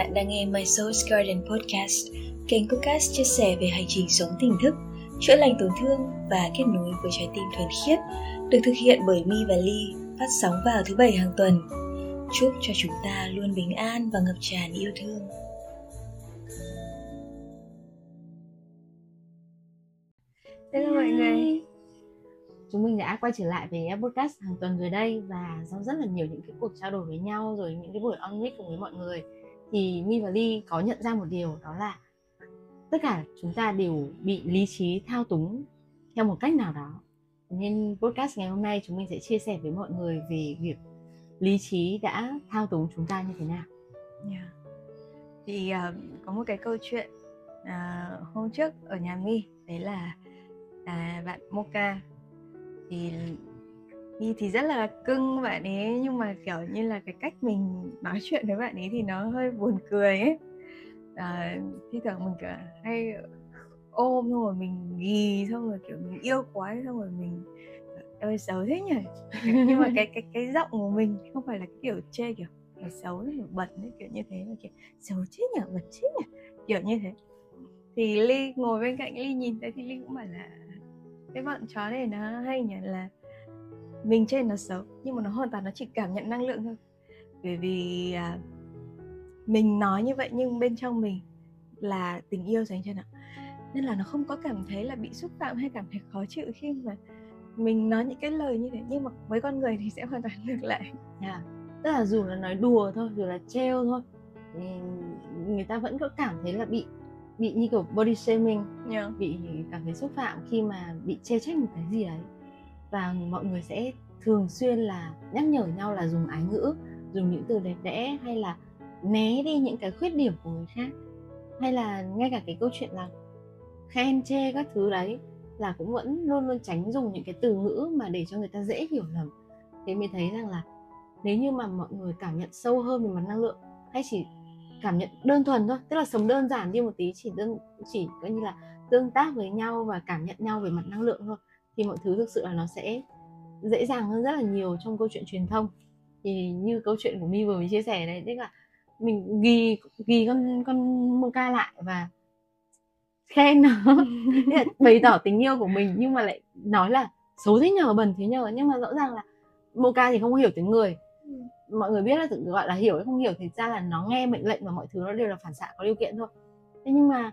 Bạn đang nghe My Soul's Garden Podcast, kênh podcast chia sẻ về hành trình sống tỉnh thức, chữa lành tổn thương và kết nối với trái tim thuần khiết, được thực hiện bởi Mi và Ly, phát sóng vào thứ bảy hàng tuần. Chúc cho chúng ta luôn bình an và ngập tràn yêu thương. Hello mọi người Chúng mình đã quay trở lại với podcast hàng tuần rồi đây Và sau rất là nhiều những cái cuộc trao đổi với nhau Rồi những cái buổi on mic cùng với mọi người thì Mi và Ly có nhận ra một điều Đó là tất cả chúng ta đều bị lý trí thao túng Theo một cách nào đó. Nên podcast ngày hôm nay chúng mình sẽ chia sẻ với mọi người Về việc lý trí đã thao túng chúng ta như thế nào. Yeah. Thì uh, có một cái câu chuyện uh, hôm trước ở nhà mi đấy là uh, bạn Moka thì Mi thì rất là cưng bạn ấy. Nhưng mà kiểu như là cái cách mình nói chuyện với bạn ấy thì nó hơi buồn cười ấy. À, thi thoảng mình cả hay ôm xong rồi mình ghì xong rồi kiểu mình yêu quá xong rồi mình ờ, ơi xấu thế nhỉ? Nhưng mà cái cái cái giọng của mình không phải là cái kiểu chê kiểu mày xấu rất là bẩn ấy, kiểu như thế là kiểu xấu chết nhỉ? Bẩn chết nhỉ? Kiểu như thế. Thì ly ngồi bên cạnh ly nhìn thấy thì ly cũng bảo là cái bọn chó này nó hay nhỉ? Là mình chê nó xấu nhưng mà nó hoàn toàn nó chỉ cảm nhận năng lượng thôi. Bởi vì à, mình nói như vậy nhưng bên trong mình là tình yêu dành cho nó. Nên là nó không có cảm thấy là bị xúc phạm hay cảm thấy khó chịu khi mà mình nói những cái lời như thế. Nhưng mà với con người thì sẽ hoàn toàn ngược lại. Yeah. Tức là dù là nói đùa thôi, dù là trêu thôi Người ta vẫn có cảm thấy là bị bị như kiểu body shaming yeah. bị cảm thấy xúc phạm khi mà bị chê trách một cái gì đấy và mọi người sẽ thường xuyên là nhắc nhở nhau là dùng ái ngữ, dùng những từ đẹp đẽ hay là né đi những cái khuyết điểm của người khác. Hay là ngay cả cái câu chuyện là khen, chê các thứ đấy là cũng vẫn luôn luôn tránh dùng những cái từ ngữ mà để cho người ta dễ hiểu lầm. Thế mình thấy rằng là nếu như mà mọi người cảm nhận sâu hơn về mặt năng lượng hay chỉ cảm nhận đơn thuần thôi, tức là sống đơn giản đi một tí, chỉ đơn, chỉ coi như là tương tác với nhau và cảm nhận nhau về mặt năng lượng thôi thì mọi thứ thực sự là nó sẽ dễ dàng hơn rất là nhiều trong câu chuyện truyền thông. Thì như câu chuyện của mi vừa mới chia sẻ đấy tức là mình ghi ghi con con mocha lại và khen nó. Bày tỏ tình yêu của mình nhưng mà lại nói là xấu thế nhờ bẩn thế nhờ. Nhưng mà rõ ràng là mocha thì không hiểu tiếng người. Mọi người biết là tự gọi là hiểu hay không hiểu thì ra là nó nghe mệnh lệnh và mọi thứ nó đều là phản xạ có điều kiện thôi. Thế nhưng mà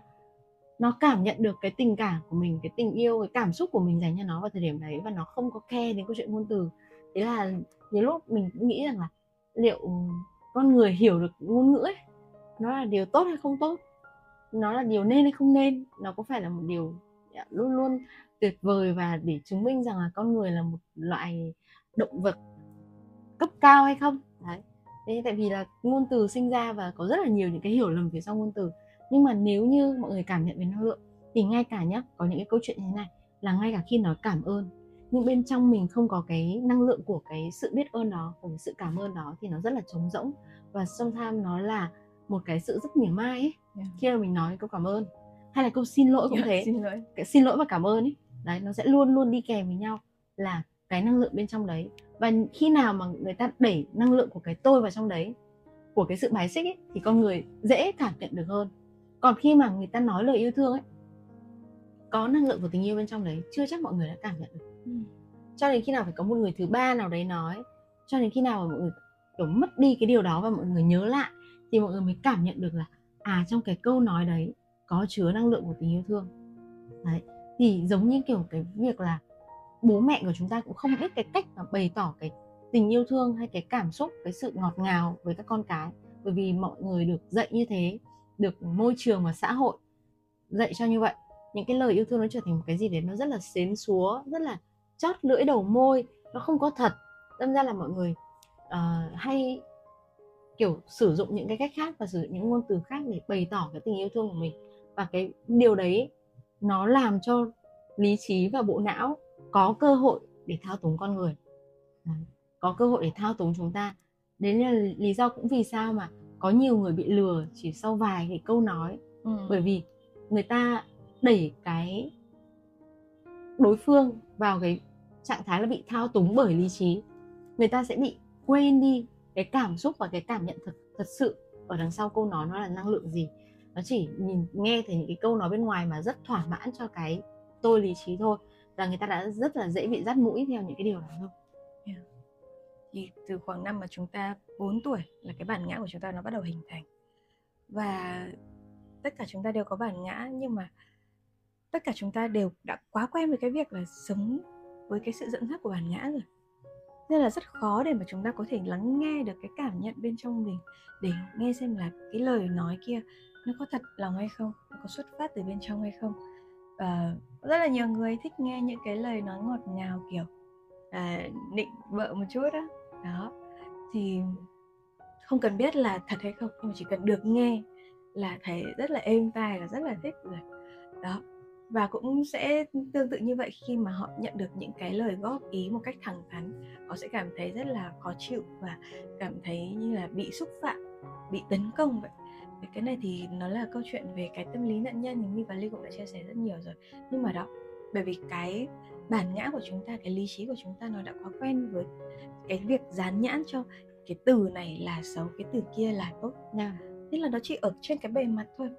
nó cảm nhận được cái tình cảm của mình, cái tình yêu, cái cảm xúc của mình dành cho nó vào thời điểm đấy và nó không có khe đến câu chuyện ngôn từ. Thế là nhiều lúc mình cũng nghĩ rằng là liệu con người hiểu được ngôn ngữ ấy, nó là điều tốt hay không tốt, nó là điều nên hay không nên, nó có phải là một điều dạ, luôn luôn tuyệt vời và để chứng minh rằng là con người là một loại động vật cấp cao hay không? Đấy. Thế tại vì là ngôn từ sinh ra và có rất là nhiều những cái hiểu lầm phía sau ngôn từ nhưng mà nếu như mọi người cảm nhận về năng lượng thì ngay cả nhá có những cái câu chuyện như thế này là ngay cả khi nói cảm ơn nhưng bên trong mình không có cái năng lượng của cái sự biết ơn đó của cái sự cảm ơn đó thì nó rất là trống rỗng. Và sometimes nó là một cái sự rất mỉa mai ấy yeah. khi mà mình nói câu cảm ơn. Hay là câu xin lỗi cũng yeah, thế. xin lỗi. cái xin lỗi và cảm ơn ấy đấy nó sẽ luôn luôn đi kèm với nhau là cái năng lượng bên trong đấy. Và khi nào mà người ta đẩy năng lượng của cái tôi vào trong đấy của cái sự bài xích ấy, thì con người dễ cảm nhận được hơn còn khi mà người ta nói lời yêu thương ấy có năng lượng của tình yêu bên trong đấy chưa chắc mọi người đã cảm nhận được. Ừ. cho đến khi nào phải có một người thứ ba nào đấy nói cho đến khi nào mà mọi người kiểu mất đi cái điều đó và mọi người nhớ lại thì mọi người mới cảm nhận được là à trong cái câu nói đấy có chứa năng lượng của tình yêu thương. Đấy thì giống như kiểu cái việc là bố mẹ của chúng ta cũng không biết cái cách mà bày tỏ cái tình yêu thương hay cái cảm xúc cái sự ngọt ngào với các con cái bởi vì mọi người được dạy như thế được môi trường và xã hội dạy cho như vậy. Những cái lời yêu thương nó trở thành một cái gì đấy nó rất là xến xúa rất là chót lưỡi đầu môi nó không có thật. Đâm ra là mọi người uh, hay kiểu sử dụng những cái cách khác và sử dụng những ngôn từ khác để bày tỏ cái tình yêu thương của mình. Và cái điều đấy nó làm cho lý trí và bộ não có cơ hội để thao túng con người. Có cơ hội để thao túng chúng ta. Đấy là lý do cũng vì sao mà có nhiều người bị lừa chỉ sau vài cái câu nói ừ. bởi vì người ta đẩy cái đối phương vào cái trạng thái là bị thao túng bởi lý trí người ta sẽ bị quên đi cái cảm xúc và cái cảm nhận thật thật sự ở đằng sau câu nói nó là năng lượng gì nó chỉ nhìn nghe thấy những cái câu nói bên ngoài mà rất thỏa mãn cho cái tôi lý trí thôi và người ta đã rất là dễ bị dắt mũi theo những cái điều đó thôi yeah. thì từ khoảng năm mà chúng ta 4 tuổi là cái bản ngã của chúng ta nó bắt đầu hình thành. Và tất cả chúng ta đều có bản ngã nhưng mà tất cả chúng ta đều đã quá quen với cái việc là sống với cái sự dẫn dắt của bản ngã rồi. Nên là rất khó để mà chúng ta có thể lắng nghe được cái cảm nhận bên trong mình để nghe xem là cái lời nói kia nó có thật lòng hay không nó có xuất phát từ bên trong hay không. Và rất là nhiều người thích nghe những cái lời nói ngọt ngào kiểu à, định vợ một chút đó đó thì không cần biết là thật hay không, nhưng mà chỉ cần được nghe là thấy rất là êm tai, là rất là thích rồi. Đó, và cũng sẽ tương tự như vậy khi mà họ nhận được những cái lời góp ý một cách thẳng thắn, họ sẽ cảm thấy rất là khó chịu và cảm thấy như là bị xúc phạm, bị tấn công vậy. Cái này thì nó là câu chuyện về cái tâm lý nạn nhân, thì My và Ly cũng đã chia sẻ rất nhiều rồi. Nhưng mà đó bởi vì cái bản ngã của chúng ta cái lý trí của chúng ta nó đã quá quen với cái việc dán nhãn cho cái từ này là xấu cái từ kia là tốt. Yeah. nên là nó chỉ ở trên cái bề mặt thôi.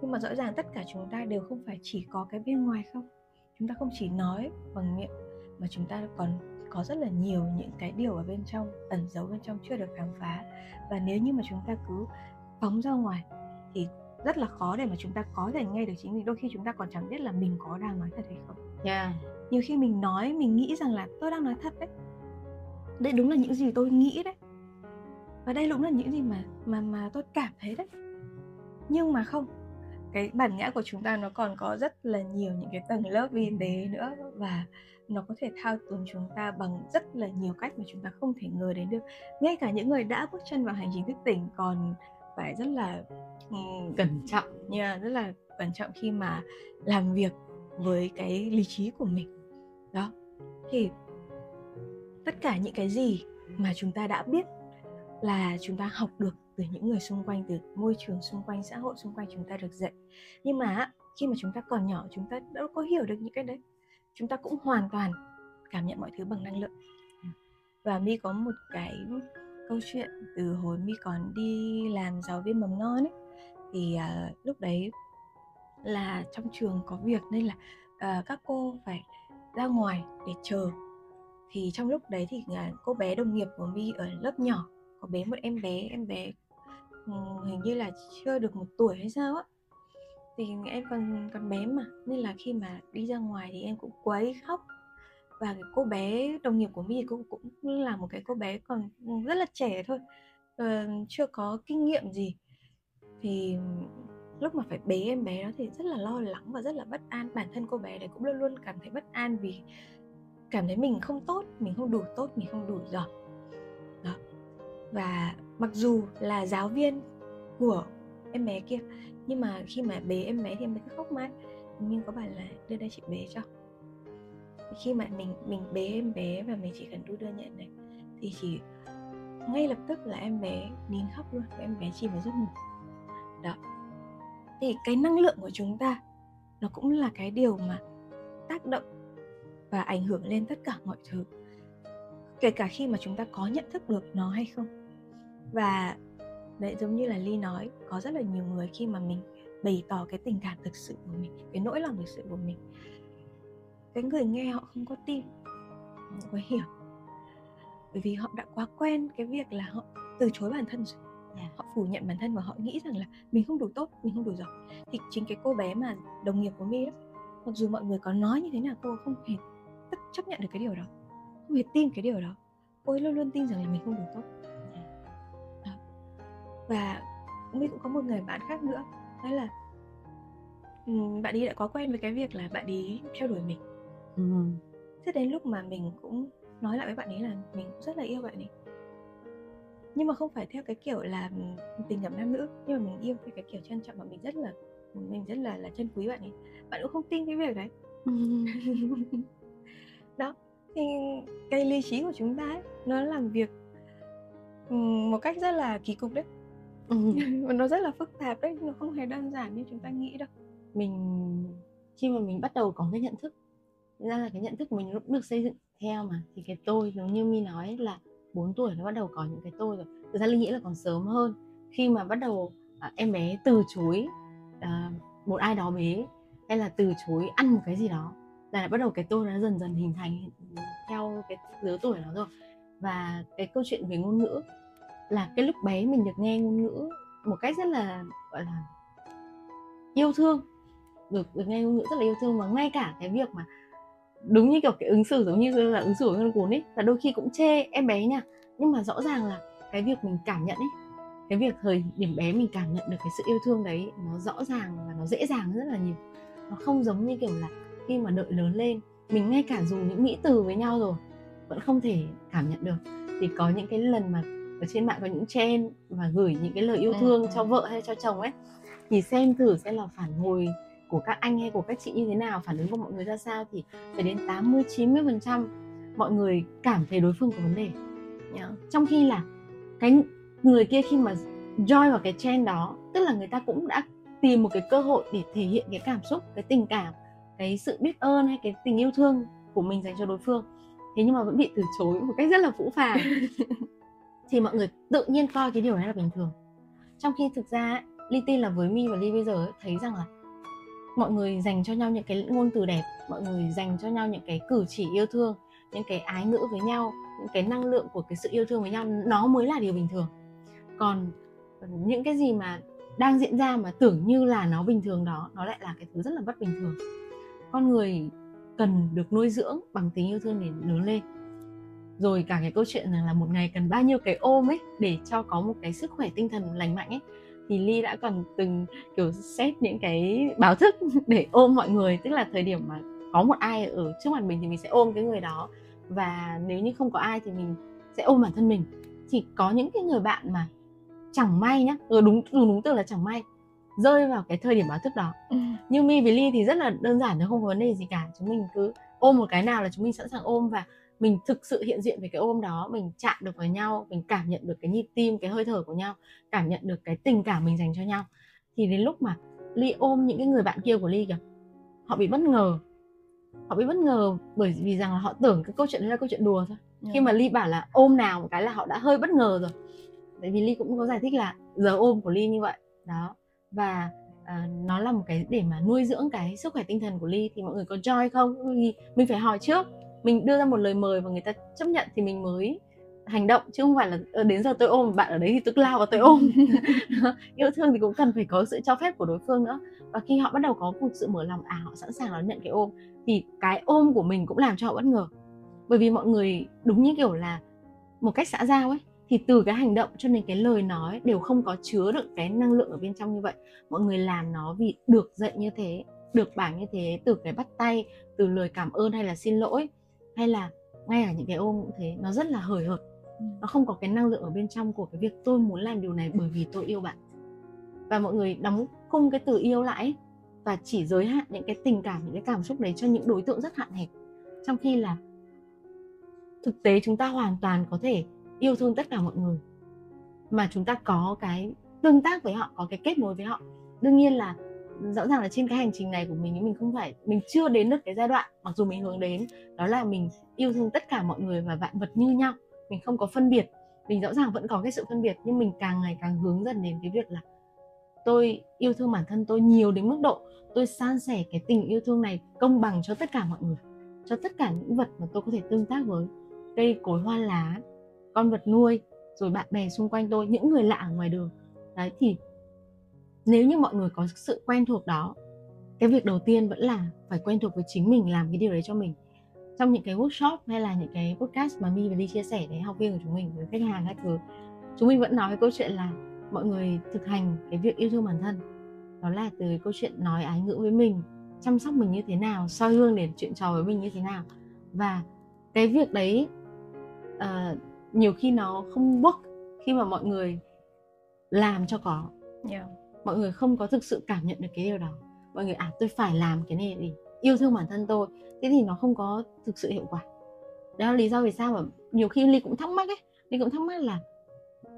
Nhưng mà rõ ràng tất cả chúng ta đều không phải chỉ có cái bên ngoài không. Chúng ta không chỉ nói bằng miệng mà chúng ta còn có rất là nhiều những cái điều ở bên trong ẩn giấu bên trong chưa được khám phá. Và nếu như mà chúng ta cứ phóng ra ngoài thì rất là khó để mà chúng ta có thể nghe được chính mình. Đôi khi chúng ta còn chẳng biết là mình có đang nói thật hay không. Yeah. nhiều khi mình nói mình nghĩ rằng là tôi đang nói thật đấy. Đây đúng là những gì tôi nghĩ đấy. Và đây cũng là những gì mà mà mà tôi cảm thấy đấy. Nhưng mà không cái bản ngã của chúng ta nó còn có rất là nhiều những cái tầng lớp vi tế nữa và nó có thể thao túng chúng ta bằng rất là nhiều cách mà chúng ta không thể ngờ đến được. Ngay cả những người đã bước chân vào hành trình thức tỉnh còn phải rất là cẩn trọng. nha yeah, rất là cẩn trọng khi mà làm việc với cái lý trí của mình. Đó. Thì tất cả những cái gì mà chúng ta đã biết là chúng ta học được từ những người xung quanh từ môi trường xung quanh xã hội xung quanh chúng ta được dạy. Nhưng mà khi mà chúng ta còn nhỏ chúng ta đâu có hiểu được những cái đấy. Chúng ta cũng hoàn toàn cảm nhận mọi thứ bằng năng lượng. Và mi có một cái câu chuyện từ hồi mi còn đi làm giáo viên mầm non ấy. Thì uh, lúc đấy là trong trường có việc nên là uh, các cô phải ra ngoài để chờ. Thì trong lúc đấy thì uh, cô bé đồng nghiệp của mi ở lớp nhỏ có bé một em bé em bé um, hình như là chưa được một tuổi hay sao á. Thì em còn còn bé mà nên là khi mà đi ra ngoài thì em cũng quấy khóc và cái cô bé đồng nghiệp của My cũng cũng là một cái cô bé còn rất là trẻ thôi uh, chưa có kinh nghiệm gì. Thì lúc mà phải bế em bé đó thì rất là lo lắng và rất là bất an. Bản thân cô bé đấy cũng luôn luôn cảm thấy bất an vì cảm thấy mình không tốt mình không đủ tốt mình không đủ giỏi. Đó. Và mặc dù là giáo viên của em bé kia nhưng mà khi mà bế em bé thì em bé cứ khóc mãi. Nhưng có bảo là đưa đây chị bế cho khi mà mình mình bế em bé và mình chỉ cần đu đưa nhận này, thì chỉ ngay lập tức là em bé nín khóc luôn và em bé chìm vào giấc ngủ. Đó. Thì cái năng lượng của chúng ta, nó cũng là cái điều mà tác động và ảnh hưởng lên tất cả mọi thứ, kể cả khi mà chúng ta có nhận thức được nó hay không. Và đấy, giống như là ly nói, có rất là nhiều người khi mà mình bày tỏ cái tình cảm thực sự của mình, cái nỗi lòng thực sự của mình cái người nghe họ không có tin. Họ không có hiểu. Bởi vì họ đã quá quen cái việc là họ từ chối bản thân rồi. Yeah. họ phủ nhận bản thân và họ nghĩ rằng là mình không đủ tốt mình không đủ giỏi. Thì chính cái cô bé mà đồng nghiệp của mi đó mặc dù mọi người có nói như thế nào cô không hề chấp nhận được cái điều đó. Không hề tin cái điều đó. Cô ấy luôn luôn tin rằng là mình không đủ tốt. Đó. và mi cũng có một người bạn khác nữa đó là bạn ấy đã quá quen với cái việc là bạn ấy theo đuổi mình ừ. thế đến lúc mà mình cũng nói lại với bạn ấy là mình cũng rất là yêu bạn ấy. Nhưng mà không phải theo cái kiểu là tình cảm nam nữ nhưng mà mình yêu theo cái kiểu trân trọng và mình rất là mình rất là là trân quý bạn ấy. Bạn cũng không tin cái việc đấy. Đó thì cái lý trí của chúng ta ấy, nó làm việc một cách rất là kỳ cục đấy. Và nó rất là phức tạp đấy nó không hề đơn giản như chúng ta nghĩ đâu. Mình khi mà mình bắt đầu có cái nhận thức ra là cái nhận thức của mình cũng được xây dựng theo mà thì cái tôi giống như mi nói là 4 tuổi nó bắt đầu có những cái tôi rồi. Thực ra linh nghĩ là còn sớm hơn. Khi mà bắt đầu à, em bé từ chối à, một ai đó bế hay là từ chối ăn một cái gì đó là bắt đầu cái tôi nó dần dần hình thành theo cái lứa tuổi đó rồi. Và cái câu chuyện về ngôn ngữ là cái lúc bé mình được nghe ngôn ngữ một cách rất là gọi là yêu thương được được nghe ngôn ngữ rất là yêu thương và ngay cả cái việc mà đúng như kiểu cái ứng xử giống như là ứng xử của con cún ấy và đôi khi cũng chê em bé nha. Nhưng mà rõ ràng là cái việc mình cảm nhận ấy cái việc thời điểm bé mình cảm nhận được cái sự yêu thương đấy nó rõ ràng và nó dễ dàng rất là nhiều. Nó không giống như kiểu là khi mà đợi lớn lên mình ngay cả dùng những mỹ từ với nhau rồi vẫn không thể cảm nhận được. Thì có những cái lần mà ở trên mạng có những trend và gửi những cái lời yêu ừ, thương cho vợ hay cho chồng ấy thì xem thử xem là phản hồi của các anh hay của các chị như thế nào phản ứng của mọi người ra sao thì phải đến 80 90 phần trăm mọi người cảm thấy đối phương có vấn đề yeah. Trong khi là cái người kia khi mà join vào cái trend đó tức là người ta cũng đã tìm một cái cơ hội để thể hiện cái cảm xúc cái tình cảm cái sự biết ơn hay cái tình yêu thương của mình dành cho đối phương. Thế nhưng mà vẫn bị từ chối một cách rất là phũ phàng. Thì mọi người tự nhiên coi cái điều này là bình thường. Trong khi thực ra Ly tin là với Mi và Ly bây giờ ấy, thấy rằng là mọi người dành cho nhau những cái ngôn từ đẹp, mọi người dành cho nhau những cái cử chỉ yêu thương, những cái ái ngữ với nhau, những cái năng lượng của cái sự yêu thương với nhau, nó mới là điều bình thường. Còn ừ, những cái gì mà đang diễn ra mà tưởng như là nó bình thường đó, nó lại là cái thứ rất là bất bình thường. Con người cần được nuôi dưỡng bằng tình yêu thương để lớn lên. Rồi cả cái câu chuyện rằng là một ngày cần bao nhiêu cái ôm ấy để cho có một cái sức khỏe tinh thần lành mạnh ấy thì ly đã còn từng kiểu xét những cái báo thức để ôm mọi người. Tức là thời điểm mà có một ai ở trước mặt mình thì mình sẽ ôm cái người đó. Và nếu như không có ai thì mình sẽ ôm bản thân mình. Thì có những cái người bạn mà chẳng may nhá ừ, đúng đúng đúng từ là chẳng may rơi vào cái thời điểm báo thức đó. Ừ. như mi với ly thì rất là đơn giản thôi không có vấn đề gì cả. Chúng mình cứ ôm một cái nào là chúng mình sẵn sàng ôm và mình thực sự hiện diện về cái ôm đó mình chạm được vào nhau mình cảm nhận được cái nhịp tim cái hơi thở của nhau cảm nhận được cái tình cảm mình dành cho nhau. Thì đến lúc mà ly ôm những cái người bạn kia của ly kìa họ bị bất ngờ. Họ bị bất ngờ bởi vì rằng là họ tưởng cái câu chuyện đấy là câu chuyện đùa thôi. Yeah. Dạ. khi mà ly bảo là ôm nào một cái là họ đã hơi bất ngờ rồi. Tại vì ly cũng có giải thích là giờ ôm của ly như vậy. Đó. Và à, nó là một cái để mà nuôi dưỡng cái sức khỏe tinh thần của ly. Thì mọi người có joy không? Thì mình phải hỏi trước mình đưa ra một lời mời và người ta chấp nhận thì mình mới hành động chứ không phải là ờ, đến giờ tôi ôm bạn ở đấy thì tôi lao vào tôi ôm. Yêu thương thì cũng cần phải có sự cho phép của đối phương nữa. Và khi họ bắt đầu có một sự mở lòng à họ sẵn sàng đón nhận cái ôm thì cái ôm của mình cũng làm cho họ bất ngờ. Bởi vì mọi người đúng như kiểu là một cách xã giao ấy thì từ cái hành động cho đến cái lời nói đều không có chứa được cái năng lượng ở bên trong như vậy. Mọi người làm nó vì được dạy như thế được bảo như thế từ cái bắt tay từ lời cảm ơn hay là xin lỗi hay là ngay cả những cái ôm cũng thế nó rất là hời hợt. Ừ. nó không có cái năng lượng ở bên trong của cái việc tôi muốn làm điều này bởi vì tôi yêu bạn. Và mọi người đóng khung cái từ yêu lại và chỉ giới hạn những cái tình cảm những cái cảm xúc đấy cho những đối tượng rất hạn hẹp. Trong khi là thực tế chúng ta hoàn toàn có thể yêu thương tất cả mọi người mà chúng ta có cái tương tác với họ có cái kết nối với họ. Đương nhiên là rõ ràng là trên cái hành trình này của mình mình không phải, mình chưa đến được cái giai đoạn, mặc dù mình hướng đến, đó là mình yêu thương tất cả mọi người và vạn vật như nhau, mình không có phân biệt. Mình rõ ràng vẫn có cái sự phân biệt, nhưng mình càng ngày càng hướng dần đến cái việc là tôi yêu thương bản thân tôi nhiều đến mức độ tôi san sẻ cái tình yêu thương này công bằng cho tất cả mọi người, cho tất cả những vật mà tôi có thể tương tác với. Cây, cối, hoa, lá, con vật nuôi, rồi bạn bè xung quanh tôi, những người lạ ở ngoài đường. Đấy, thì nếu như mọi người có sự quen thuộc đó cái việc đầu tiên vẫn là phải quen thuộc với chính mình làm cái điều đấy cho mình. Trong những cái workshop hay là những cái podcast mà mi và đi chia sẻ với học viên của chúng mình với khách hàng các thứ chúng mình vẫn nói cái câu chuyện là mọi người thực hành cái việc yêu thương bản thân. Đó là từ câu chuyện nói ái ngữ với mình chăm sóc mình như thế nào soi hương để chuyện trò với mình như thế nào. Và cái việc đấy uh, nhiều khi nó không work khi mà mọi người làm cho có. Yeah mọi người không có thực sự cảm nhận được cái điều đó. Mọi người à tôi phải làm cái này để yêu thương bản thân tôi. Thế thì nó không có thực sự hiệu quả. Đó là lý do vì sao mà nhiều khi ly cũng thắc mắc ấy. Ly cũng thắc mắc là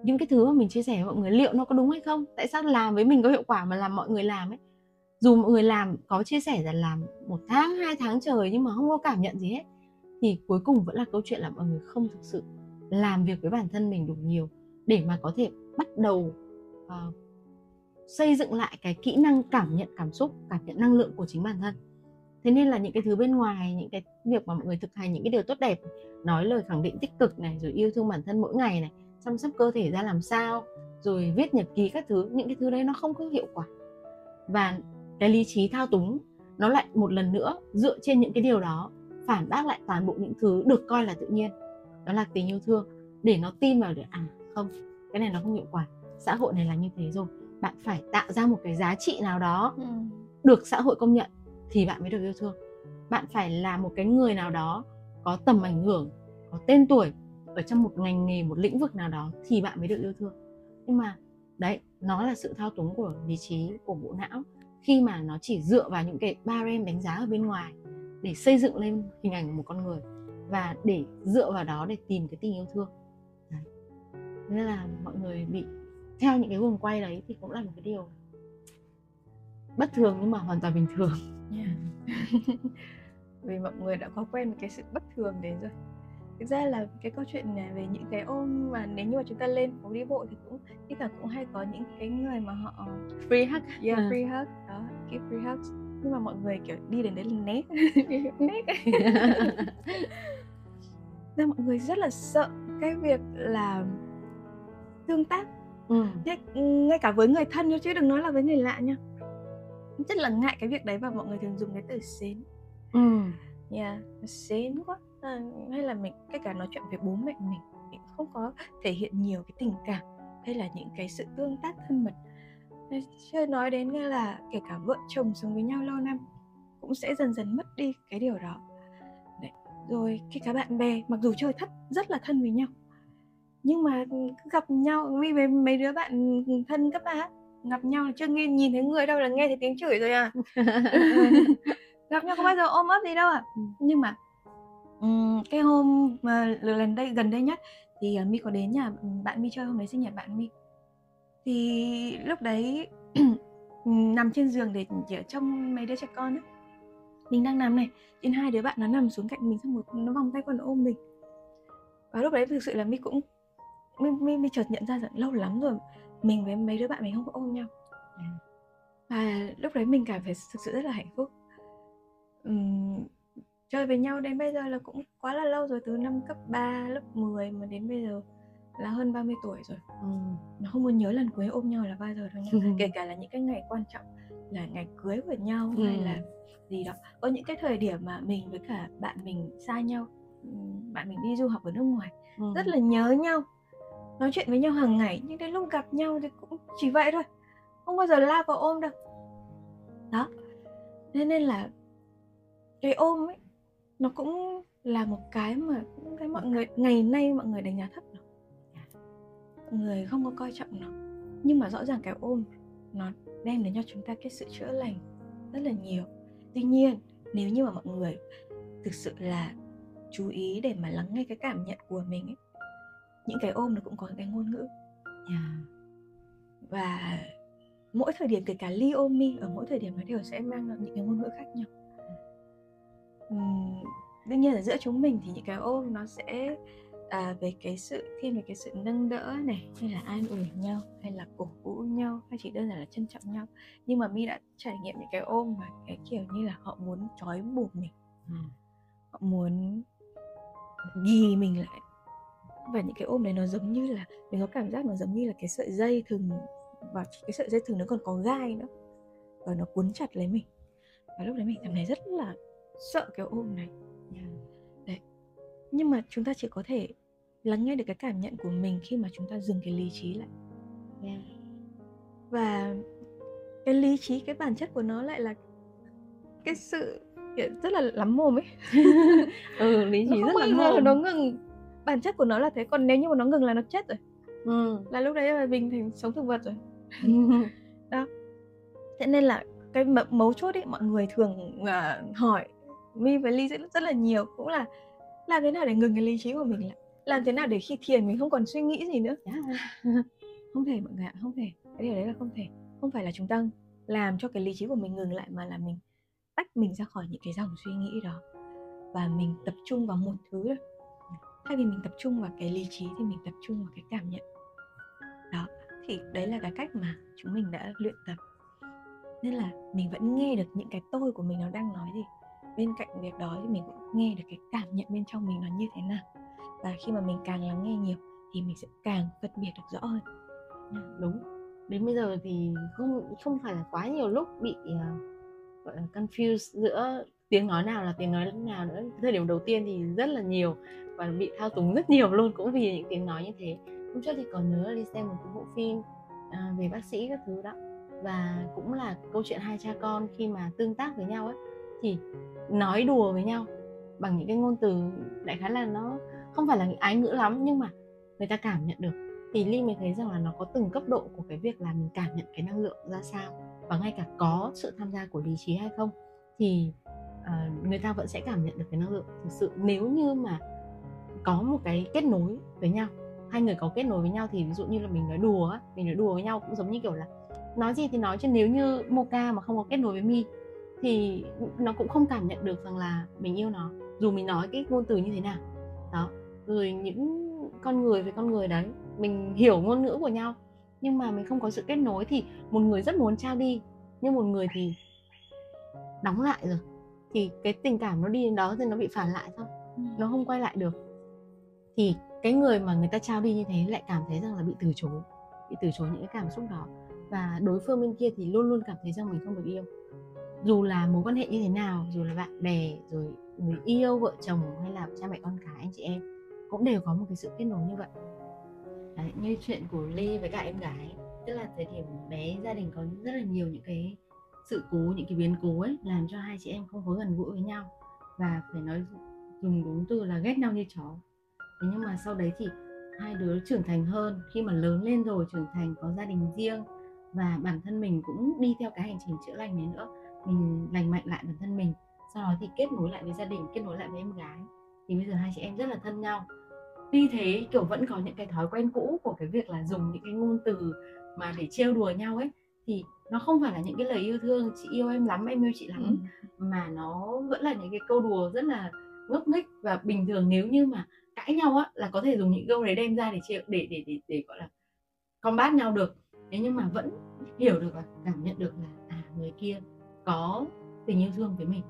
những cái thứ mà mình chia sẻ với mọi người liệu nó có đúng hay không? Tại sao làm với mình có hiệu quả mà làm mọi người làm ấy? Dù mọi người làm có chia sẻ là làm một tháng hai tháng trời nhưng mà không có cảm nhận gì hết. Thì cuối cùng vẫn là câu chuyện là mọi người không thực sự làm việc với bản thân mình đủ nhiều để mà có thể bắt đầu uh, xây dựng lại cái kỹ năng cảm nhận cảm xúc, cảm nhận năng lượng của chính bản thân. Thế nên là những cái thứ bên ngoài, những cái việc mà mọi người thực hành, những cái điều tốt đẹp, nói lời khẳng định tích cực này, rồi yêu thương bản thân mỗi ngày này, chăm sóc cơ thể ra làm sao, rồi viết nhật ký các thứ, những cái thứ đấy nó không có hiệu quả. Và cái lý trí thao túng, nó lại một lần nữa dựa trên những cái điều đó, phản bác lại toàn bộ những thứ được coi là tự nhiên. Đó là tình yêu thương. Để nó tin vào được à không, cái này nó không hiệu quả. Xã hội này là như thế rồi bạn phải tạo ra một cái giá trị nào đó ừ. được xã hội công nhận thì bạn mới được yêu thương bạn phải là một cái người nào đó có tầm ảnh hưởng có tên tuổi ở trong một ngành nghề một lĩnh vực nào đó thì bạn mới được yêu thương nhưng mà đấy nó là sự thao túng của lý trí của bộ não khi mà nó chỉ dựa vào những cái barem đánh giá ở bên ngoài để xây dựng lên hình ảnh của một con người và để dựa vào đó để tìm cái tình yêu thương đấy. nên là mọi người bị theo những cái guồng quay đấy thì cũng là một cái điều bất thường nhưng mà hoàn toàn bình thường yeah. vì mọi người đã có quen với cái sự bất thường đấy rồi thực ra là cái câu chuyện này về những cái ôm mà nếu như mà chúng ta lên phố đi bộ thì cũng tất cả cũng hay có những cái người mà họ free hug yeah à. free hug đó give free hugs nhưng mà mọi người kiểu đi đến đấy là né né nên mọi người rất là sợ cái việc là tương tác ừ. ngay cả với người thân chứ đừng nói là với người lạ nha. Rất là ngại cái việc đấy và mọi người thường dùng cái từ xến. Ừ yeah xến quá. À, hay là mình cái cả nói chuyện với bố mẹ mình mình không có thể hiện nhiều cái tình cảm hay là những cái sự tương tác thân mật. Chưa nói đến là kể cả vợ chồng sống với nhau lâu năm cũng sẽ dần dần mất đi cái điều đó. Đấy. rồi khi cả bạn bè mặc dù chơi thất rất là thân với nhau nhưng mà gặp nhau vì mấy, mấy đứa bạn thân cấp ba gặp nhau chưa nghe nhìn thấy người đâu là nghe thấy tiếng chửi rồi à. Gặp nhau không bao giờ ôm ấp gì đâu à ừ. nhưng mà um, cái hôm mà lần đây gần đây nhất thì uh, mi có đến nhà bạn mi chơi hôm đấy sinh nhật bạn mi thì lúc đấy nằm trên giường để ở trong mấy đứa trẻ con ấy mình đang nằm này trên hai đứa bạn nó nằm xuống cạnh mình xong rồi nó vòng tay qua nó ôm mình. Và lúc đấy thực sự là mi cũng mi mi, mi chợt nhận ra rằng lâu lắm rồi mình với mấy đứa bạn mình không có ôm nhau ừ. và lúc đấy mình cảm thấy thực sự rất là hạnh phúc uhm, chơi với nhau đến bây giờ là cũng quá là lâu rồi từ năm cấp 3, lớp 10 mà đến bây giờ là hơn 30 tuổi rồi ừ. nó không muốn nhớ lần cuối ôm nhau là bao giờ đâu nha kể cả là những cái ngày quan trọng là ngày cưới của nhau ừ. hay là gì đó có những cái thời điểm mà mình với cả bạn mình xa nhau bạn mình đi du học ở nước ngoài ừ. rất là nhớ nhau nói chuyện với nhau hàng ngày, nhưng đến lúc gặp nhau thì cũng chỉ vậy thôi. Không bao giờ la vào ôm đâu. Đó. Nên nên là cái ôm ấy, nó cũng là một cái mà cái mọi người, ngày nay mọi người đánh giá thấp nó. Mọi người không có coi trọng nó. Nhưng mà rõ ràng cái ôm nó đem đến cho chúng ta cái sự chữa lành rất là nhiều. Tuy nhiên, nếu như mà mọi người thực sự là chú ý để mà lắng nghe cái cảm nhận của mình ấy những cái ôm nó cũng có cái ngôn ngữ. Yeah. và mỗi thời điểm kể cả ly ôm mi ở mỗi thời điểm nó đều sẽ mang những cái ngôn ngữ khác nhau. Uhm, đương nhiên là giữa chúng mình thì những cái ôm nó sẽ à, về cái sự thiên về cái sự nâng đỡ này hay là an ủi nhau hay là cổ vũ nhau hay chỉ đơn giản là trân trọng nhau. Nhưng mà mi đã trải nghiệm những cái ôm mà cái kiểu như là họ muốn trói buộc mình. Ừ. họ muốn ghi mình lại và những cái ôm đấy nó giống như là mình có cảm giác nó giống như là cái sợi dây thừng và cái sợi dây thừng nó còn có gai nữa. Và nó cuốn chặt lấy mình. Và lúc đấy mình cảm thấy rất là sợ cái ôm này. Đấy. Nhưng mà chúng ta chỉ có thể lắng nghe được cái cảm nhận của mình khi mà chúng ta dừng cái lý trí lại. Và cái lý trí cái bản chất của nó lại là cái sự rất là lắm mồm ấy. Ừ lý trí rất là mồm. nó ngừng bản chất của nó là thế còn nếu như mà nó ngừng là nó chết rồi. Ừ. là lúc đấy là mình thành sống thực vật rồi. Đó. Thế nên là cái mấu chốt ấy mọi người thường uh, hỏi mi và ly rất, rất là nhiều cũng là làm thế nào để ngừng cái lý trí của mình lại? Làm thế nào để khi thiền mình không còn suy nghĩ gì nữa? Yeah. không thể mọi người ạ không thể. Cái điều đấy là không thể. Không phải là chúng ta làm cho cái lý trí của mình ngừng lại mà là mình tách mình ra khỏi những cái dòng suy nghĩ đó. Và mình tập trung vào một thứ thay vì mình tập trung vào cái lý trí thì mình tập trung vào cái cảm nhận. Đó thì đấy là cái cách mà chúng mình đã luyện tập. Nên là mình vẫn nghe được những cái tôi của mình nó đang nói gì. Bên cạnh việc đó thì mình cũng nghe được cái cảm nhận bên trong mình nó như thế nào. Và khi mà mình càng lắng nghe nhiều thì mình sẽ càng phân biệt được rõ hơn. Ừ, đúng. Đến bây giờ thì không không phải là quá nhiều lúc bị uh, gọi là confused giữa tiếng nói nào là tiếng nói nào nữa. Thời điểm đầu tiên thì rất là nhiều và bị thao túng rất nhiều luôn cũng vì những tiếng nói như thế. Hôm trước thì còn nhớ đi xem một cái bộ phim à, về bác sĩ các thứ đó. Và cũng là câu chuyện hai cha con khi mà tương tác với nhau ấy thì nói đùa với nhau bằng những cái ngôn từ đại khái là nó không phải là ái ngữ lắm nhưng mà người ta cảm nhận được. Thì ly mới thấy rằng là nó có từng cấp độ của cái việc là mình cảm nhận cái năng lượng ra sao và ngay cả có sự tham gia của lý trí hay không. Thì người ta vẫn sẽ cảm nhận được cái năng lượng thực sự. Nếu như mà có một cái kết nối với nhau, hai người có kết nối với nhau thì ví dụ như là mình nói đùa mình nói đùa với nhau cũng giống như kiểu là nói gì thì nói, chứ nếu như Mocha mà không có kết nối với Mi thì nó cũng không cảm nhận được rằng là mình yêu nó, dù mình nói cái ngôn từ như thế nào. Đó, rồi những con người với con người đấy, mình hiểu ngôn ngữ của nhau, nhưng mà mình không có sự kết nối thì một người rất muốn trao đi, nhưng một người thì đóng lại rồi thì cái tình cảm nó đi đến đó thì nó bị phản lại thôi ừ. nó không quay lại được. Thì cái người mà người ta trao đi như thế lại cảm thấy rằng là bị từ chối bị từ chối những cái cảm xúc đó. Và đối phương bên kia thì luôn luôn cảm thấy rằng mình không được yêu. Dù là mối quan hệ như thế nào dù là bạn bè rồi người yêu vợ chồng hay là cha mẹ con cái anh chị em cũng đều có một cái sự kết nối như vậy. Đấy, như chuyện của Ly với cả em gái tức là thời điểm bé gia đình có rất là nhiều những cái sự cố, những cái biến cố ấy làm cho hai chị em không có gần gũi với nhau và phải nói dùng đúng từ là ghét nhau như chó. Thế nhưng mà sau đấy thì hai đứa trưởng thành hơn, khi mà lớn lên rồi, trưởng thành, có gia đình riêng và bản thân mình cũng đi theo cái hành trình chữa lành này nữa, mình lành mạnh lại bản thân mình, sau đó thì kết nối lại với gia đình, kết nối lại với em gái. Thì bây giờ hai chị em rất là thân nhau. Tuy thế, kiểu, vẫn có những cái thói quen cũ của cái việc là dùng những cái ngôn từ mà để trêu đùa nhau ấy thì nó không phải là những cái lời yêu thương chị yêu em lắm em yêu chị lắm. Ừ. mà nó vẫn là những cái câu đùa rất là ngốc nghếch và bình thường. Nếu như mà cãi nhau á là có thể dùng những câu đấy đem ra để chịu để để để để gọi là combat nhau được. Thế nhưng mà vẫn hiểu được và cảm nhận được là à người kia có tình yêu thương với mình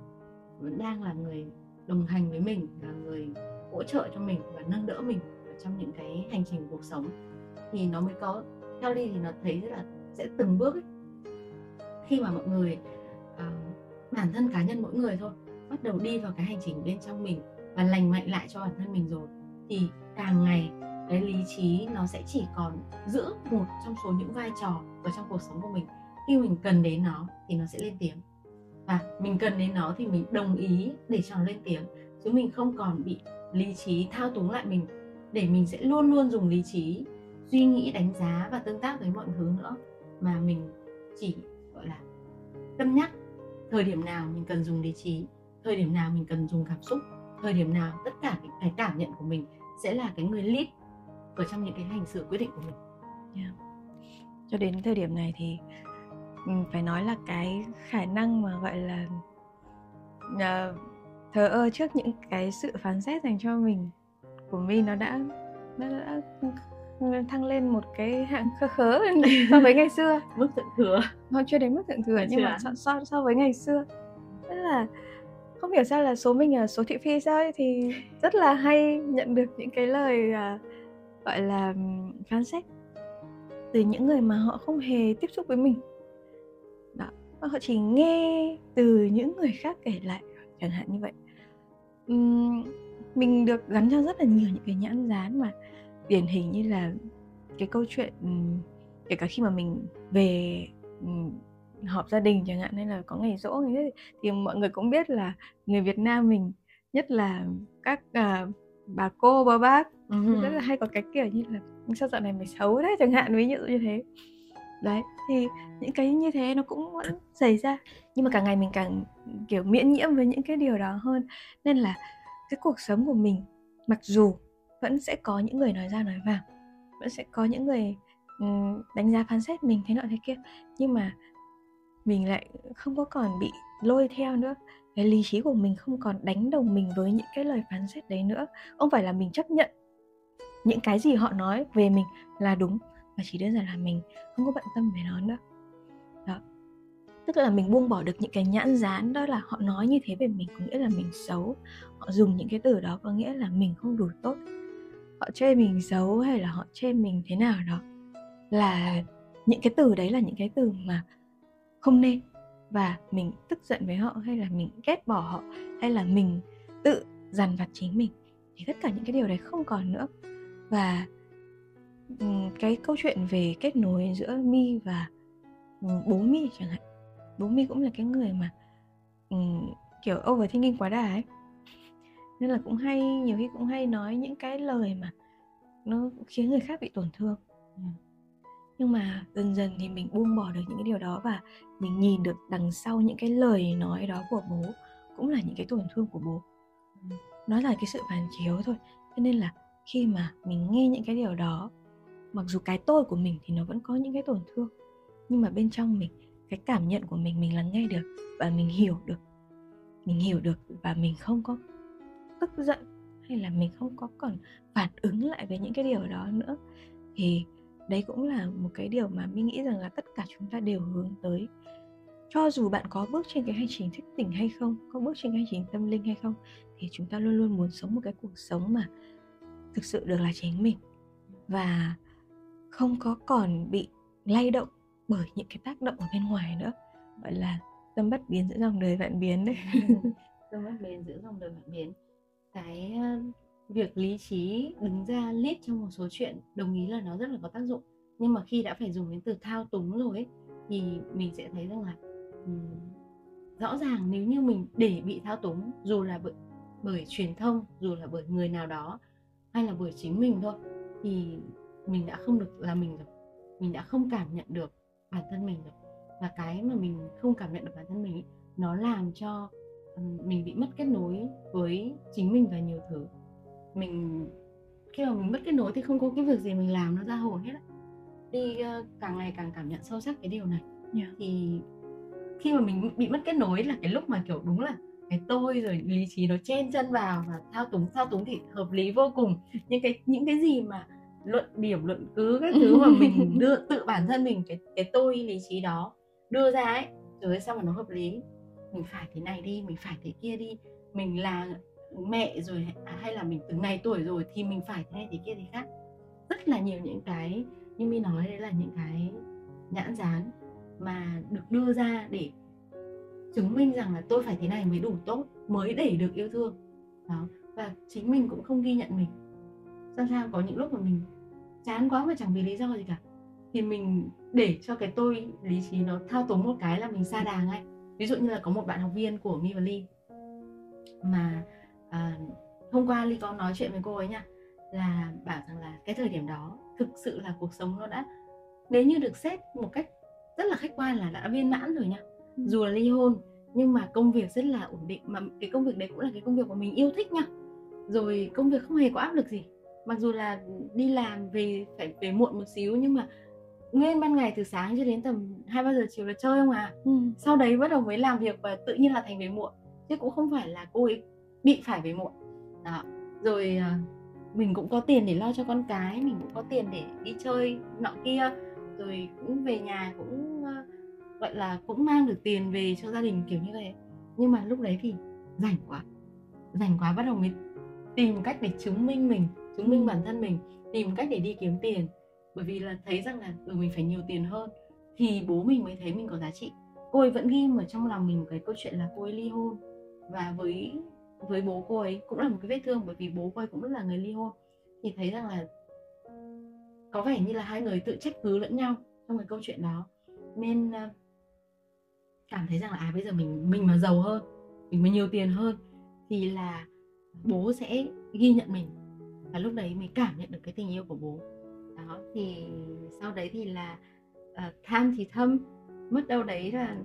vẫn đang là người đồng hành với mình là người hỗ trợ cho mình và nâng đỡ mình trong những cái hành trình cuộc sống. Thì nó mới có theo đi thì nó thấy rất là sẽ từng bước ấy. khi mà mọi người uh, bản thân cá nhân mỗi người thôi bắt đầu đi vào cái hành trình bên trong mình và lành mạnh lại cho bản thân mình rồi thì càng ngày cái lý trí nó sẽ chỉ còn giữ một trong số những vai trò ở trong cuộc sống của mình khi mình cần đến nó thì nó sẽ lên tiếng và mình cần đến nó thì mình đồng ý để cho nó lên tiếng chứ mình không còn bị lý trí thao túng lại mình để mình sẽ luôn luôn dùng lý trí suy nghĩ đánh giá và tương tác với mọi thứ nữa mà mình chỉ gọi là cân nhắc thời điểm nào mình cần dùng lý trí thời điểm nào mình cần dùng cảm xúc thời điểm nào tất cả cái cảm nhận của mình sẽ là cái người lead ở trong những cái hành xử quyết định của mình yeah. cho đến thời điểm này thì ừ, phải nói là cái khả năng mà gọi là uh, thờ ơ trước những cái sự phán xét dành cho mình của mình nó đã nó đã thăng lên một cái hạng khơ khớ so với ngày xưa. Mức thượng thừa. Nó chưa đến mức thượng thừa nhưng mà so, so so với ngày xưa. Rất là không hiểu sao là số mình ở số thị phi sao ấy, thì rất là hay nhận được những cái lời uh, gọi là phán xét từ những người mà họ không hề tiếp xúc với mình. Đó và họ chỉ nghe từ những người khác kể lại chẳng hạn như vậy. Uhm, mình được gắn cho rất là nhiều những cái nhãn dán mà điển hình như là cái câu chuyện kể cả khi mà mình về họp gia đình chẳng hạn hay là có ngày dỗ ngày thế thì mọi người cũng biết là người Việt Nam mình nhất là các uh, bà cô bà bác uh-huh. rất là hay có cái kiểu như là sao dạo này mày xấu đấy chẳng hạn ví dụ như thế. Đấy thì những cái như thế nó cũng vẫn xảy ra. Nhưng mà càng ngày mình càng kiểu miễn nhiễm với những cái điều đó hơn. Nên là cái cuộc sống của mình mặc dù vẫn sẽ có những người nói ra nói vào vẫn sẽ có những người đánh giá phán xét mình thế nọ thế kia. Nhưng mà mình lại không có còn bị lôi theo nữa. Cái lý trí của mình không còn đánh đồng mình với những cái lời phán xét đấy nữa. Không phải là mình chấp nhận những cái gì họ nói về mình là đúng, mà chỉ đơn giản là mình không có bận tâm về nó nữa. Đó. Tức là mình buông bỏ được những cái nhãn dán đó là họ nói như thế về mình có nghĩa là mình xấu. Họ dùng những cái từ đó có nghĩa là mình không đủ tốt họ chê mình xấu hay là họ chê mình thế nào đó là những cái từ đấy là những cái từ mà không nên. Và mình tức giận với họ hay là mình ghét bỏ họ hay là mình tự dằn vặt chính mình thì tất cả những cái điều đấy không còn nữa. Và cái câu chuyện về kết nối giữa mi và bố mi chẳng hạn, bố mi cũng là cái người mà kiểu overthinking quá đà ấy nên là cũng hay, nhiều khi cũng hay nói những cái lời mà nó khiến người khác bị tổn thương. Ừ. Nhưng mà dần dần thì mình buông bỏ được những cái điều đó và mình nhìn được đằng sau những cái lời nói đó của bố cũng là những cái tổn thương của bố. Ừ. Nó là cái sự phản chiếu thôi. Cho nên là khi mà mình nghe những cái điều đó, mặc dù cái tôi của mình thì nó vẫn có những cái tổn thương, nhưng mà bên trong mình, cái cảm nhận của mình mình lắng nghe được và mình hiểu được. Mình hiểu được và mình không có tức giận hay là mình không có còn phản ứng lại với những cái điều đó nữa? Thì đấy cũng là một cái điều mà mình nghĩ rằng là tất cả chúng ta đều hướng tới. Cho dù bạn có bước trên cái hành trình thức tỉnh hay không, có bước trên cái hành trình tâm linh hay không, thì chúng ta luôn luôn muốn sống một cái cuộc sống mà thực sự được là chính mình và không có còn bị lay động bởi những cái tác động ở bên ngoài nữa. Gọi là tâm bất biến giữa dòng đời vạn biến đấy. Tâm bất biến giữa dòng đời vạn biến cái ờ, việc lý trí đứng ra lead trong một số chuyện đồng ý là nó rất là có tác dụng. Nhưng mà khi đã phải dùng đến từ thao túng rồi ấy, thì mình sẽ thấy rằng là um, rõ ràng nếu như mình để bị thao túng dù là bởi, bởi truyền thông dù là bởi người nào đó hay là bởi chính mình thôi thì mình đã không được là mình rồi. Mình đã không cảm nhận được bản thân mình rồi. Và cái mà mình không cảm nhận được bản thân mình ấy, nó làm cho mình bị mất kết nối với chính mình và nhiều thứ. Mình khi mà mình mất kết nối thì không có cái việc gì mình làm nó ra hồn hết á. Đi uh, càng ngày càng cảm nhận sâu sắc cái điều này. Yeah. thì khi mà mình bị mất kết nối là cái lúc mà kiểu đúng là cái tôi rồi lý trí nó chen chân vào và thao túng thao túng thì hợp lý vô cùng. Những cái những cái gì mà luận điểm luận cứ các thứ mà mình đưa tự bản thân mình cái cái tôi lý trí đó đưa ra ấy rồi sao mà nó hợp lý mình phải thế này đi, mình phải thế kia đi, mình là mẹ rồi à, hay là mình từng này tuổi rồi thì mình phải thế này thế kia thì khác. Rất là nhiều những cái, như mi nói đấy là những cái nhãn dán mà được đưa ra để chứng minh rằng là tôi phải thế này mới đủ tốt, mới để được yêu thương. Đó, và chính mình cũng không ghi nhận mình. Sao sao? Có những lúc mà mình chán quá mà chẳng vì lý do gì cả, thì mình để cho cái tôi, lý trí nó thao túng một cái là mình xa đà ngay ví dụ như là có một bạn học viên của mi và ly mà à, hôm qua ly có nói chuyện với cô ấy nha là bảo rằng là cái thời điểm đó thực sự là cuộc sống nó đã nếu như được xét một cách rất là khách quan là đã viên mãn rồi nha. Ừ. dù là ly hôn nhưng mà công việc rất là ổn định mà cái công việc đấy cũng là cái công việc mà mình yêu thích nha. Rồi công việc không hề có áp lực gì. Mặc dù là đi làm về phải về muộn một xíu nhưng mà nguyên ban ngày từ sáng cho đến tầm hai ba giờ chiều là chơi không à? Ừ. sau đấy bắt đầu mới làm việc và tự nhiên là thành về muộn. Chứ cũng không phải là cô ấy bị phải về muộn. Đó. Rồi à, mình cũng có tiền để lo cho con cái mình cũng có tiền để đi chơi nọ kia. Rồi cũng về nhà cũng à, gọi là cũng mang được tiền về cho gia đình kiểu như vậy nhưng mà lúc đấy thì rảnh quá. Rảnh quá bắt đầu mới tìm cách để chứng minh mình chứng minh bản thân mình tìm cách để đi kiếm tiền bởi vì là thấy rằng là ừ, mình phải nhiều tiền hơn thì bố mình mới thấy mình có giá trị. Cô ấy vẫn ghi ở trong lòng mình một cái câu chuyện là cô ấy ly hôn. Và với với bố cô ấy cũng là một cái vết thương bởi vì bố cô ấy cũng là người ly hôn. Thì thấy rằng là có vẻ như là hai người tự trách cứ lẫn nhau trong cái câu chuyện đó. Nên ờ, cảm thấy rằng là à bây giờ mình mình mà giàu hơn mình mà nhiều tiền hơn thì là bố sẽ ghi nhận mình. Và lúc đấy mới cảm nhận được cái tình yêu của bố đó thì sau đấy thì là uh, tham thì thâm mất đâu đấy là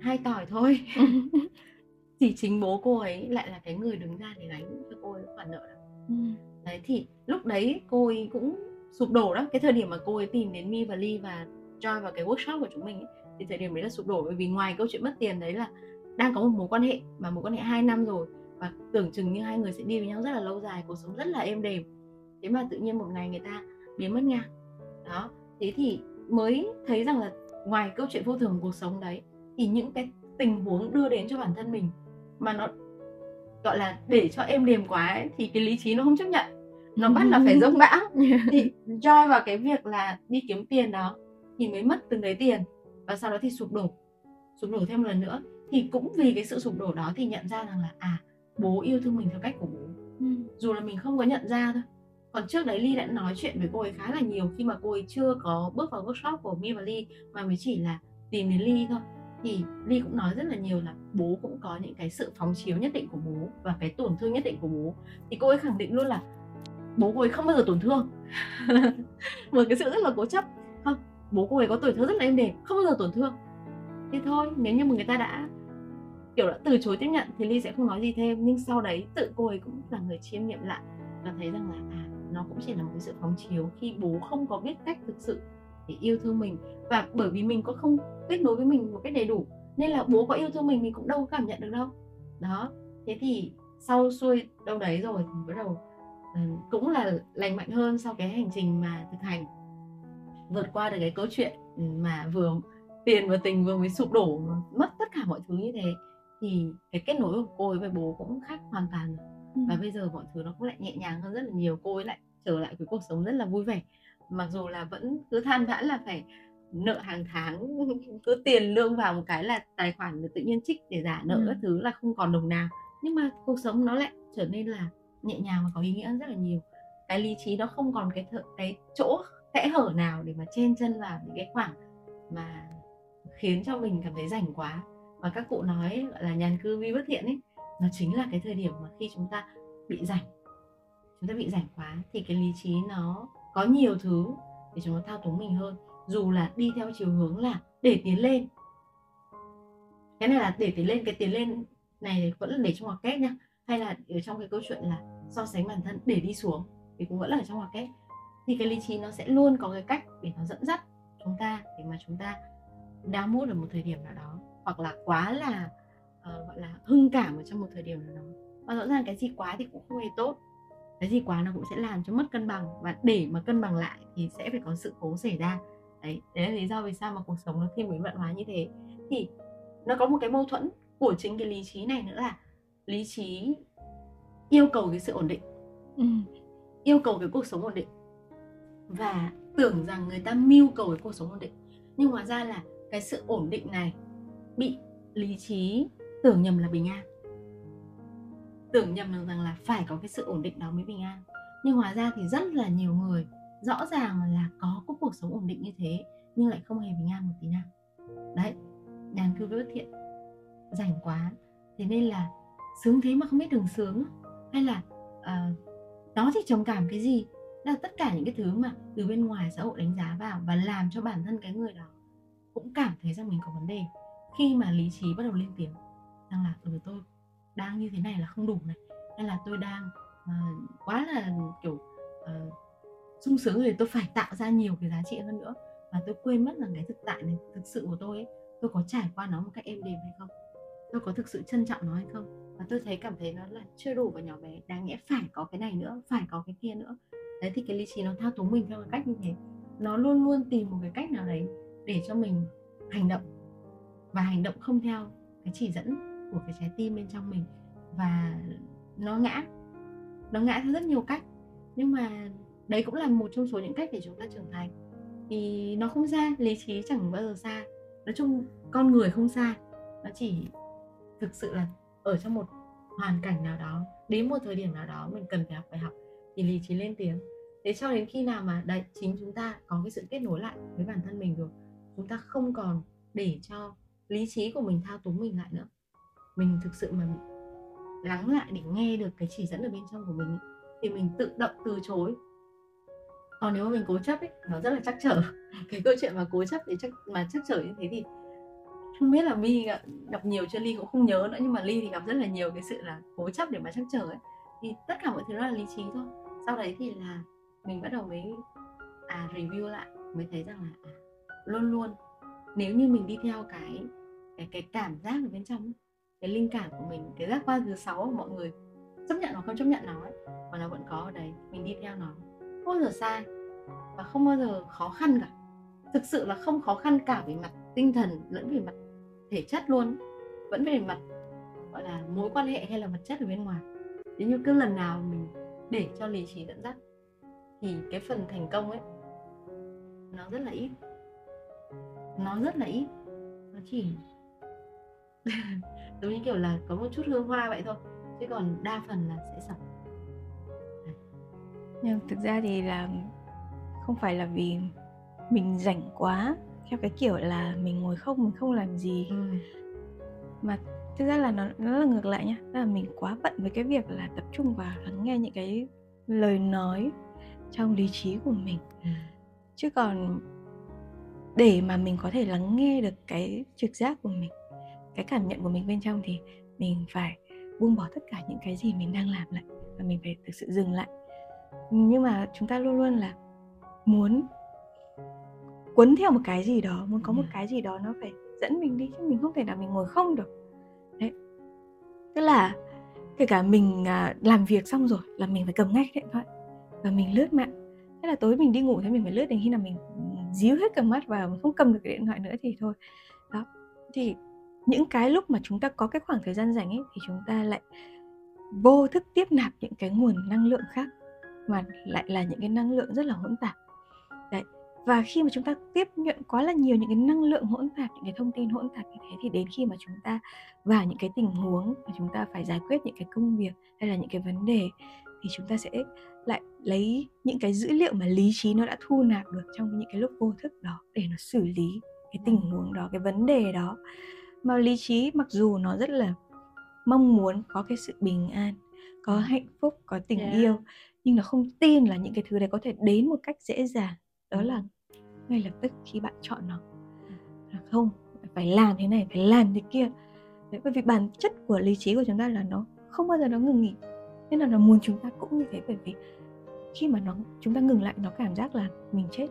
hai tỏi thôi. Thì chính bố cô ấy lại là cái người đứng ra để gánh cho cô ấy khoản nợ đó. Ừ. đấy thì lúc đấy cô ấy cũng sụp đổ đó cái thời điểm mà cô ấy tìm đến mi và ly và join vào cái workshop của chúng mình ấy, thì thời điểm đấy là sụp đổ. Bởi vì ngoài câu chuyện mất tiền đấy là đang có một mối quan hệ mà mối quan hệ 2 năm rồi. Và tưởng chừng như hai người sẽ đi với nhau rất là lâu dài cuộc sống rất là êm đềm. Thế mà tự nhiên một ngày người ta biến mất ngang đó thế thì mới thấy rằng là ngoài câu chuyện vô thường của cuộc sống đấy thì những cái tình huống đưa đến cho bản thân mình mà nó gọi là để cho êm đềm quá ấy, thì cái lý trí nó không chấp nhận. Nó bắt là phải dông bão. Thì joy vào cái việc là đi kiếm tiền đó thì mới mất từng đấy tiền và sau đó thì sụp đổ. Sụp đổ thêm một lần nữa. Thì cũng vì cái sự sụp đổ đó thì nhận ra rằng là à bố yêu thương mình theo cách của bố. Ừ. dù là mình không có nhận ra thôi còn trước đấy ly đã nói chuyện với cô ấy khá là nhiều khi mà cô ấy chưa có bước vào workshop của mi và ly, mà mới chỉ là tìm đến ly thôi. Thì ly cũng nói rất là nhiều là bố cũng có những cái sự phóng chiếu nhất định của bố và cái tổn thương nhất định của bố. Thì cô ấy khẳng định luôn là bố cô ấy không bao giờ tổn thương. Một cái sự rất là cố chấp. Không, bố cô ấy có tuổi thơ rất là êm đềm, không bao giờ tổn thương. Thế thôi, nếu như mà người ta đã, kiểu đã từ chối tiếp nhận thì ly sẽ không nói gì thêm. Nhưng sau đấy tự cô ấy cũng là người chiêm nghiệm lại và thấy rằng là à nó cũng chỉ là một cái sự phóng chiếu khi bố không có biết cách thực sự để yêu thương mình. Và bởi vì mình có không kết nối với mình một cách đầy đủ, nên là bố có yêu thương mình mình cũng đâu có cảm nhận được đâu. Đó, thế thì sau xuôi đâu đấy rồi thì bắt đầu ờ, cũng là lành mạnh hơn sau cái hành trình mà thực hành. Vượt qua được cái câu chuyện mà vừa tiền và tình vừa mới sụp đổ, mất tất cả mọi thứ như thế, thì cái kết nối của cô ấy với bố cũng khác hoàn toàn rồi. Ừ. và bây giờ mọi thứ nó cũng lại nhẹ nhàng hơn rất là nhiều cô ấy lại trở lại với cuộc sống rất là vui vẻ mặc dù là vẫn cứ than vãn là phải nợ hàng tháng cứ tiền lương vào một cái là tài khoản được tự nhiên trích để giả nợ Ừ. các thứ là không còn đồng nào nhưng mà cuộc sống nó lại trở nên là nhẹ nhàng và có ý nghĩa rất là nhiều cái lý trí nó không còn cái thợ, cái chỗ kẽ hở nào để mà chen chân vào những cái khoảng mà khiến cho mình cảm thấy rảnh quá và các cụ nói gọi là nhàn cư vi bất thiện ấy nó chính là cái thời điểm mà khi chúng ta bị rảnh. Chúng ta bị rảnh quá thì cái lý trí nó có nhiều thứ để chúng nó thao túng mình hơn. Dù là đi theo chiều hướng là để tiến lên. Cái này là để tiến lên, cái tiến lên này vẫn là để trong hoặc kép nhá. Hay là ở trong cái câu chuyện là so sánh bản thân để đi xuống thì cũng vẫn là ở trong hoặc kép. Thì cái lý trí nó sẽ luôn có cái cách để nó dẫn dắt chúng ta, để mà chúng ta đau mút ở một thời điểm nào đó. Hoặc là quá là ờ, gọi là hưng cảm ở trong một thời điểm nào đó. Và rõ ràng cái gì quá thì cũng không hề tốt. Cái gì quá nó cũng sẽ làm cho mất cân bằng và để mà cân bằng lại thì sẽ phải có sự cố xảy ra. Đấy đấy là lý do vì sao mà cuộc sống nó thiên biến vạn hóa như thế. Thì nó có một cái mâu thuẫn của chính cái lý trí này nữa là lý trí yêu cầu cái sự ổn định. Ừ. yêu cầu cái cuộc sống ổn định. Và tưởng rằng người ta mưu cầu cái cuộc sống ổn định. Nhưng hóa ra là cái sự ổn định này bị lý trí tưởng nhầm là bình an. Tưởng nhầm rằng rằng là phải có cái sự ổn định đó mới bình an. Nhưng hóa ra thì rất là nhiều người rõ ràng là có cái cuộc sống ổn định như thế nhưng lại không hề bình an một tí nào. Đấy đáng cư với bất thiện. Rảnh quá thế nên là sướng thế mà không biết đường sướng. Hay là ờ, à, nó thì trầm cảm cái gì? Đó là tất cả những cái thứ mà từ bên ngoài xã hội đánh giá vào và làm cho bản thân cái người đó cũng cảm thấy rằng mình có vấn đề khi mà lý trí bắt đầu lên tiếng rằng là ừ tôi đang như thế này là không đủ này hay là tôi đang uh, quá là kiểu uh, sung sướng rồi tôi phải tạo ra nhiều cái giá trị hơn nữa. Và tôi quên mất rằng cái thực tại này thực sự của tôi ấy tôi có trải qua nó một cách êm đềm hay không? Tôi có thực sự trân trọng nó hay không? Và tôi thấy cảm thấy nó là chưa đủ và nhỏ bé đáng nghĩa phải có cái này nữa phải có cái kia nữa. Đấy thì cái lý trí nó thao túng mình theo cái cách như thế. Nó luôn luôn tìm một cái cách nào đấy để cho mình hành động và hành động không theo cái chỉ dẫn của cái trái tim bên trong mình và nó ngã. Nó ngã theo rất nhiều cách. Nhưng mà đấy cũng là một trong số những cách để chúng ta trưởng thành. Thì nó không xa, lý trí chẳng bao giờ xa. Nói chung con người không xa. Nó chỉ thực sự là ở trong một hoàn cảnh nào đó, đến một thời điểm nào đó mình cần phải học bài học thì lý trí lên tiếng. Thế cho đến khi nào mà đấy, chính chúng ta có cái sự kết nối lại với bản thân mình rồi, chúng ta không còn để cho lý trí của mình thao túng mình lại nữa mình thực sự mà lắng lại để nghe được cái chỉ dẫn ở bên trong của mình ấy, thì mình tự động từ chối. Còn nếu mà mình cố chấp ấy nó rất là chắc trở. Cái câu chuyện mà cố chấp để chắc mà chắc trở như thế thì không biết là mi gặp, gặp nhiều chưa Ly cũng không nhớ nữa nhưng mà Ly thì gặp rất là nhiều cái sự là cố chấp để mà chắc trở ấy. Thì tất cả mọi thứ đó là lý trí thôi. Sau đấy thì là mình bắt đầu mới à review lại mới thấy rằng là à, luôn luôn nếu như mình đi theo cái cái cái cảm giác ở bên trong ấy, cái linh cảm của mình cái giác quan thứ sáu của mọi người chấp nhận nó không chấp nhận nó ấy, mà nó vẫn có ở đấy mình đi theo nó. Không bao giờ sai và không bao giờ khó khăn cả. Thực sự là không khó khăn cả về mặt tinh thần lẫn về mặt thể chất luôn vẫn về mặt gọi là mối quan hệ hay là vật chất ở bên ngoài. Thế như cứ lần nào mình để cho lý trí dẫn dắt thì cái phần thành công ấy nó rất là ít. Nó rất là ít. Nó chỉ giống như kiểu là có một chút hương hoa vậy thôi chứ còn đa phần là sẽ sập nhưng thực ra thì là không phải là vì mình rảnh quá theo cái kiểu là mình ngồi không mình không làm gì ừ. mà thực ra là nó nó là ngược lại nhá là mình quá bận với cái việc là tập trung vào lắng nghe những cái lời nói trong lý trí của mình ừ. chứ còn để mà mình có thể lắng nghe được cái trực giác của mình cái cảm nhận của mình bên trong thì mình phải buông bỏ tất cả những cái gì mình đang làm lại và mình phải thực sự dừng lại. Nhưng mà chúng ta luôn luôn là muốn quấn theo một cái gì đó muốn có một cái gì đó nó phải dẫn mình đi chứ mình không thể nào mình ngồi không được. Đấy. Tức là kể cả mình à, làm việc xong rồi là mình phải cầm ngay cái điện thoại và mình lướt mạng. Thế là tối mình đi ngủ thì mình phải lướt đến khi nào mình díu hết cầm mắt vào mình không cầm được cái điện thoại nữa thì thôi. Đó. Thì những cái lúc mà chúng ta có cái khoảng thời gian rảnh ấy thì chúng ta lại vô thức tiếp nạp những cái nguồn năng lượng khác mà lại là những cái năng lượng rất là hỗn tạp đấy và khi mà chúng ta tiếp nhận quá là nhiều những cái năng lượng hỗn tạp những cái thông tin hỗn tạp như thế thì đến khi mà chúng ta vào những cái tình huống mà chúng ta phải giải quyết những cái công việc hay là những cái vấn đề thì chúng ta sẽ lại lấy những cái dữ liệu mà lý trí nó đã thu nạp được trong những cái lúc vô thức đó để nó xử lý cái tình huống đó cái vấn đề đó mà lý trí mặc dù nó rất là mong muốn có cái sự bình an có hạnh phúc có tình yeah. yêu nhưng nó không tin là những cái thứ đấy có thể đến một cách dễ dàng. Đó là ngay lập tức khi bạn chọn nó. Là không phải làm thế này phải làm thế kia. Đấy, bởi vì bản chất của lý trí của chúng ta là nó không bao giờ nó ngừng nghỉ. Nên là nó muốn chúng ta cũng như thế bởi vì khi mà nó chúng ta ngừng lại nó cảm giác là mình chết.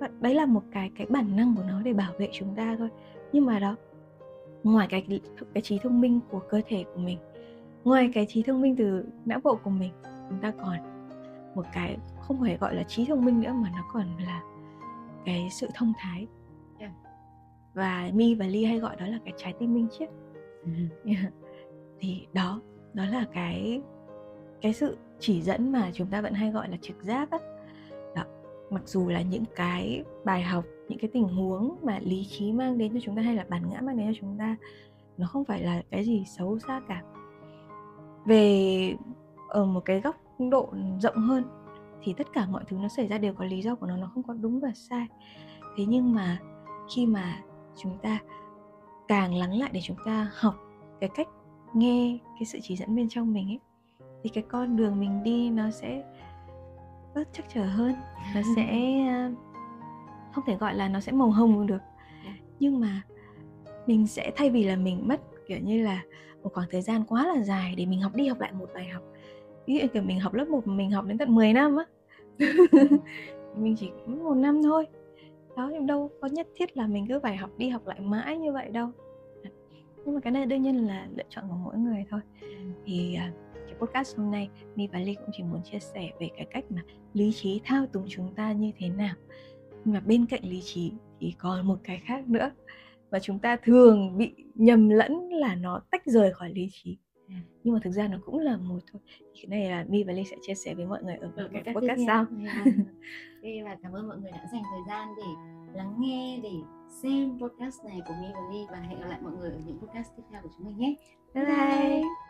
Và đấy là một cái cái bản năng của nó để bảo vệ chúng ta thôi nhưng mà đó ngoài cái cái trí thông minh của cơ thể của mình ngoài cái trí thông minh từ não bộ của mình chúng ta còn một cái không phải gọi là trí thông minh nữa mà nó còn là cái sự thông thái yeah. và mi và ly hay gọi đó là cái trái tim minh triết yeah. thì đó đó là cái cái sự chỉ dẫn mà chúng ta vẫn hay gọi là trực giác á đó. mặc dù là những cái bài học những cái tình huống mà lý trí mang đến cho chúng ta hay là bản ngã mang đến cho chúng ta nó không phải là cái gì xấu xa cả. Về ở một cái góc độ rộng hơn thì tất cả mọi thứ nó xảy ra đều có lý do của nó nó không có đúng và sai. Thế nhưng mà khi mà chúng ta càng lắng lại để chúng ta học cái cách nghe cái sự chỉ dẫn bên trong mình ấy thì cái con đường mình đi nó sẽ bớt chắc trở hơn nó sẽ ờ, không thể gọi là nó sẽ màu hồng được. Dạ. nhưng mà mình sẽ thay vì là mình mất kiểu như là một khoảng thời gian quá là dài để mình học đi học lại một bài học ví dụ kiểu mình học lớp 1 mình học đến tận 10 năm á. Mình chỉ một năm thôi. Đó nhưng đâu có nhất thiết là mình cứ phải học đi học lại mãi như vậy đâu. Nhưng mà cái này đương nhiên là lựa chọn của mỗi người thôi. Thì uh, cái podcast hôm nay mi và ly cũng chỉ muốn chia sẻ về cái cách mà lý trí thao túng chúng ta như thế nào nhưng mà bên cạnh lý trí thì còn một cái khác nữa và chúng ta thường bị nhầm lẫn là nó tách rời khỏi lý trí. Nhưng mà thực ra nó cũng là một thôi. Cái này là mi và ly sẽ chia sẻ với mọi người ở một cái podcast sau. Đây và cảm ơn mọi người đã dành thời gian để lắng nghe để xem podcast này của mi và ly và hẹn gặp lại mọi người ở những podcast tiếp theo của chúng mình nhé. Bye bye, bye.